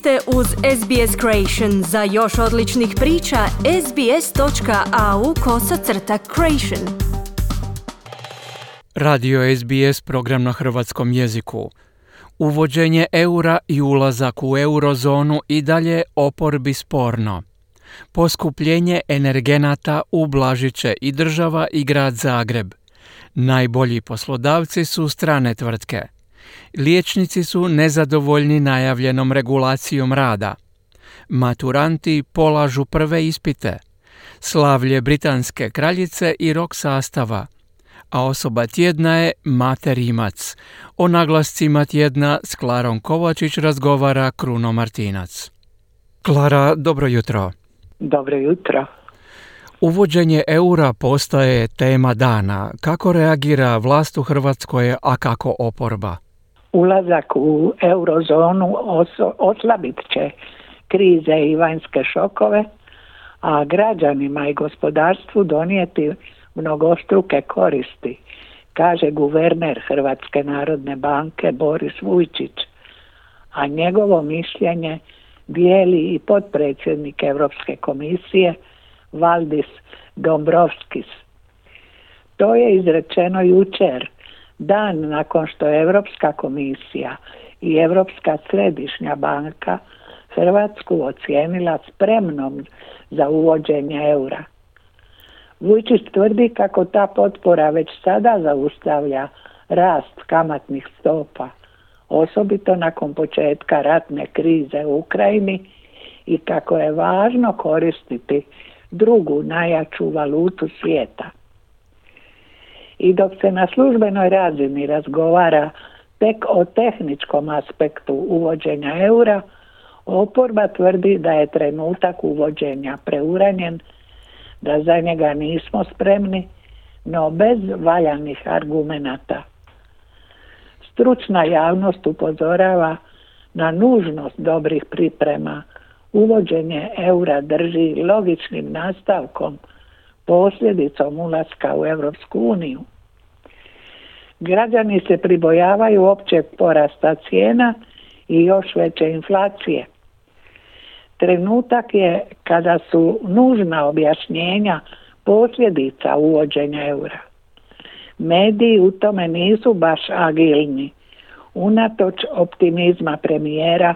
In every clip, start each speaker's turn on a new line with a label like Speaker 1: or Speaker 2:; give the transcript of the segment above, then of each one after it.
Speaker 1: ste uz SBS Creation. Za još odličnih priča, sbs.au kosacrta creation.
Speaker 2: Radio SBS program na hrvatskom jeziku. Uvođenje eura i ulazak u eurozonu i dalje oporbi sporno. Poskupljenje energenata ublažit će i država i grad Zagreb. Najbolji poslodavci su strane tvrtke. Liječnici su nezadovoljni najavljenom regulacijom rada. Maturanti polažu prve ispite. Slavlje britanske kraljice i rok sastava. A osoba tjedna je Rimac. O naglascima tjedna s Klarom Kovačić razgovara Kruno Martinac. Klara, dobro jutro.
Speaker 3: Dobro jutro.
Speaker 2: Uvođenje eura postaje tema dana. Kako reagira vlast u Hrvatskoj, a kako oporba?
Speaker 3: Ulazak u eurozonu oslabit će krize i vanjske šokove, a građanima i gospodarstvu donijeti mnogostruke koristi, kaže guverner Hrvatske narodne banke Boris Vujčić, a njegovo mišljenje dijeli i potpredsjednik Europske komisije Valdis Dombrovskis. To je izrečeno jučer dan nakon što je Europska komisija i Europska središnja banka Hrvatsku ocijenila spremnom za uvođenje eura. Vujčić tvrdi kako ta potpora već sada zaustavlja rast kamatnih stopa, osobito nakon početka ratne krize u Ukrajini i kako je važno koristiti drugu najjaču valutu svijeta i dok se na službenoj razini razgovara tek o tehničkom aspektu uvođenja eura, oporba tvrdi da je trenutak uvođenja preuranjen, da za njega nismo spremni, no bez valjanih argumenata. Stručna javnost upozorava na nužnost dobrih priprema. Uvođenje eura drži logičnim nastavkom posljedicom ulaska u Europsku uniju. Građani se pribojavaju općeg porasta cijena i još veće inflacije. Trenutak je kada su nužna objašnjenja posljedica uvođenja eura. Mediji u tome nisu baš agilni, unatoč optimizma premijera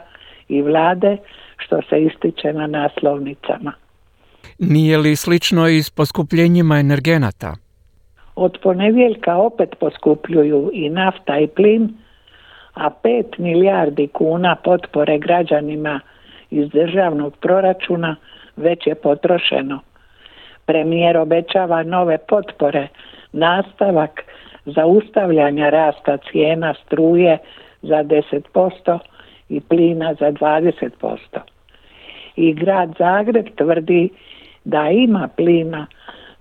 Speaker 3: i vlade što se ističe na naslovnicama.
Speaker 2: Nije li slično i s poskupljenjima energenata?
Speaker 3: Od ponedjeljka opet poskupljuju i nafta i plin, a pet milijardi kuna potpore građanima iz državnog proračuna već je potrošeno. Premijer obećava nove potpore, nastavak zaustavljanja rasta cijena struje za 10% i plina za 20%. I grad Zagreb tvrdi da ima plina,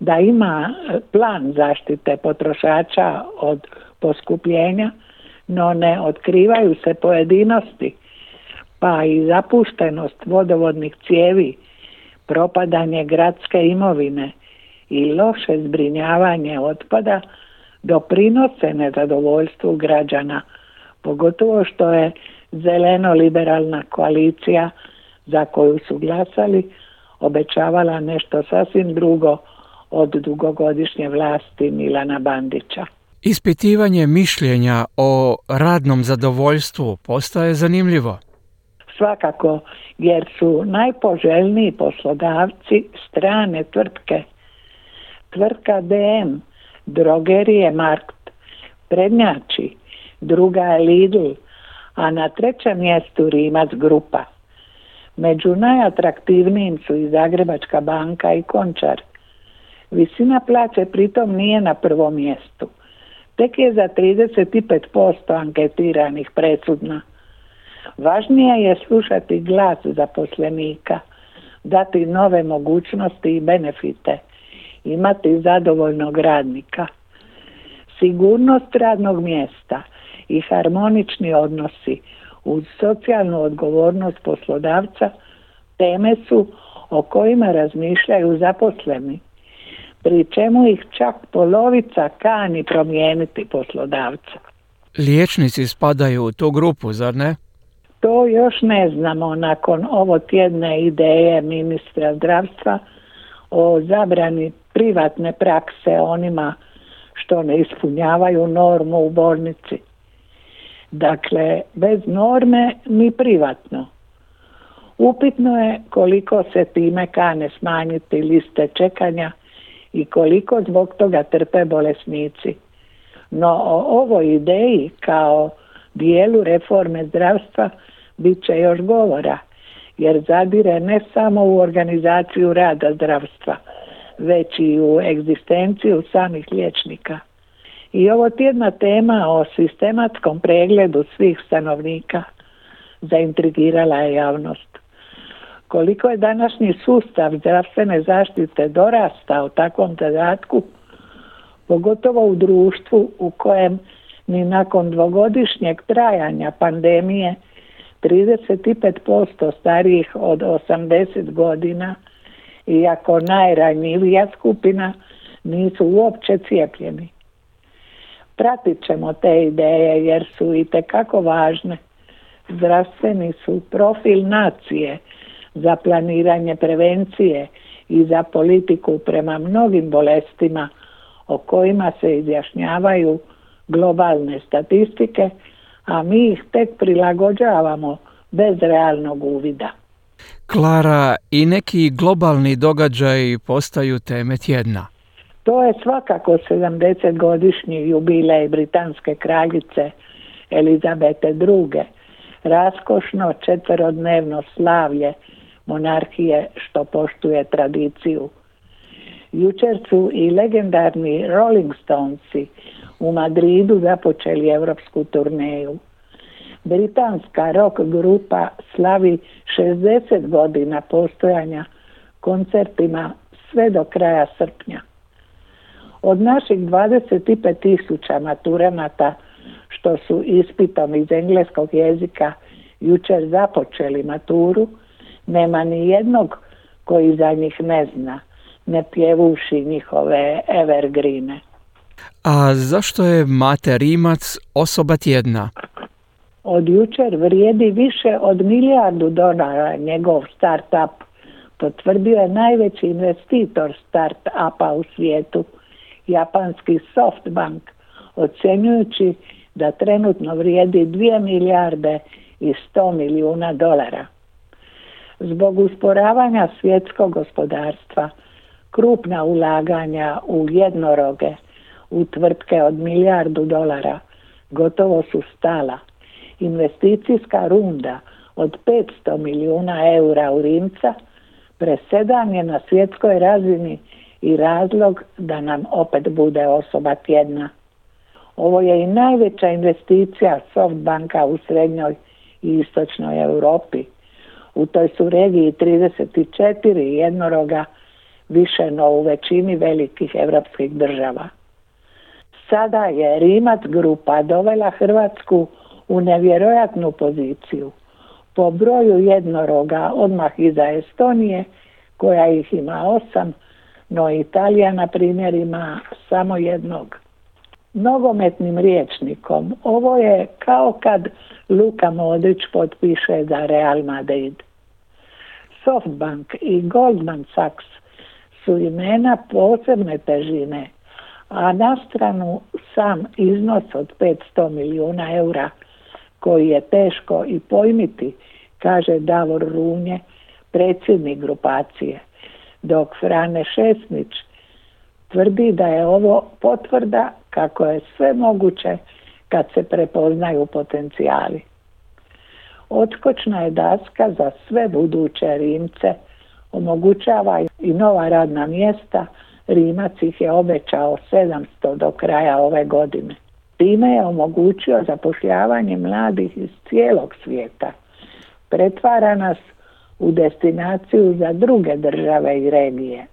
Speaker 3: da ima e, plan zaštite potrošača od poskupljenja, no ne otkrivaju se pojedinosti, pa i zapuštenost vodovodnih cijevi, propadanje gradske imovine i loše zbrinjavanje otpada doprinose nezadovoljstvu građana, pogotovo što je zeleno-liberalna koalicija za koju su glasali obećavala nešto sasvim drugo od dugogodišnje vlasti Milana Bandića.
Speaker 2: Ispitivanje mišljenja o radnom zadovoljstvu postaje zanimljivo.
Speaker 3: Svakako, jer su najpoželjniji poslodavci strane tvrtke. Tvrtka DM, drogerije Markt, prednjači, druga je Lidl, a na trećem mjestu Rimac Grupa. Među najatraktivnijim su i Zagrebačka banka i Končar. Visina plaće pritom nije na prvom mjestu. Tek je za 35% anketiranih presudna. Važnije je slušati glas zaposlenika, dati nove mogućnosti i benefite, imati zadovoljnog radnika. Sigurnost radnog mjesta i harmonični odnosi uz socijalnu odgovornost poslodavca teme su o kojima razmišljaju zaposleni, pri čemu ih čak polovica kani promijeniti poslodavca.
Speaker 2: Liječnici spadaju u tu grupu, zar ne?
Speaker 3: To još ne znamo nakon ovo tjedne ideje ministra zdravstva o zabrani privatne prakse onima što ne ispunjavaju normu u bolnici. Dakle, bez norme ni privatno. Upitno je koliko se time kane smanjiti liste čekanja i koliko zbog toga trpe bolesnici. No o ovoj ideji kao dijelu reforme zdravstva bit će još govora, jer zadire ne samo u organizaciju rada zdravstva, već i u egzistenciju samih liječnika. I ovo tjedna tema o sistematskom pregledu svih stanovnika zaintrigirala je javnost. Koliko je današnji sustav zdravstvene zaštite dorastao takvom zadatku, pogotovo u društvu u kojem ni nakon dvogodišnjeg trajanja pandemije 35% starijih od 80 godina, iako najranjivija skupina, nisu uopće cijepljeni. Pratit ćemo te ideje jer su i tekako važne. Zdravstveni su profil nacije za planiranje prevencije i za politiku prema mnogim bolestima o kojima se izjašnjavaju globalne statistike, a mi ih tek prilagođavamo bez realnog uvida.
Speaker 2: Klara, i neki globalni događaji postaju teme tjedna.
Speaker 3: To je svakako 70-godišnji jubilej britanske kraljice Elizabete II. Raskošno četverodnevno slavlje monarhije što poštuje tradiciju. Jučer su i legendarni Rolling Stonesi u Madridu započeli europsku turneju. Britanska rock grupa slavi 60 godina postojanja koncertima sve do kraja srpnja. Od naših 25 tisuća maturanata što su ispitom iz engleskog jezika jučer započeli maturu, nema ni jednog koji za njih ne zna, ne pjevuši njihove evergrine.
Speaker 2: A zašto je Mate Rimac osoba tjedna?
Speaker 3: Od jučer vrijedi više od milijardu dolara njegov start-up, potvrdio je najveći investitor start-upa u svijetu, japanski Softbank, ocjenjujući da trenutno vrijedi 2 milijarde i 100 milijuna dolara. Zbog usporavanja svjetskog gospodarstva, krupna ulaganja u jednoroge, u tvrtke od milijardu dolara gotovo su stala. Investicijska runda od 500 milijuna eura u Rimca presedan je na svjetskoj razini i razlog da nam opet bude osoba tjedna. Ovo je i najveća investicija Softbanka u srednjoj i istočnoj Europi. U toj su regiji 34 jednoroga više no u većini velikih europskih država. Sada je Rimac grupa dovela Hrvatsku u nevjerojatnu poziciju. Po broju jednoroga odmah iza Estonije, koja ih ima osam, no Italija na primjer ima samo jednog. Nogometnim riječnikom ovo je kao kad Luka Modrić potpiše za Real Madrid. Softbank i Goldman Sachs su imena posebne težine a na stranu sam iznos od 500 milijuna eura koji je teško i pojmiti, kaže Davor Runje, predsjednik grupacije, dok Frane Šesnić tvrdi da je ovo potvrda kako je sve moguće kad se prepoznaju potencijali. Otkočna je daska za sve buduće Rimce, omogućava i nova radna mjesta, Rimac ih je obećao 700 do kraja ove godine. Time je omogućio zapošljavanje mladih iz cijelog svijeta. Pretvara nas u destinaciju za druge države i regije.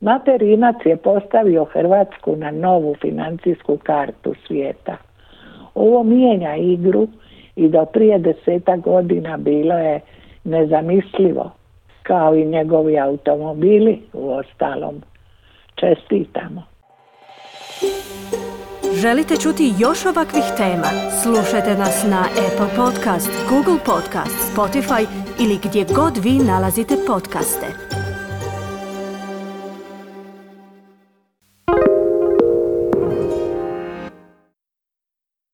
Speaker 3: Mate Rimac je postavio Hrvatsku na novu financijsku kartu svijeta. Ovo mijenja igru i do prije deseta godina bilo je nezamislivo, kao i njegovi automobili u ostalom. Čestitamo.
Speaker 1: Želite čuti još ovakvih tema? Slušajte nas na Apple Podcast, Google Podcast, Spotify ili gdje god vi nalazite podcaste.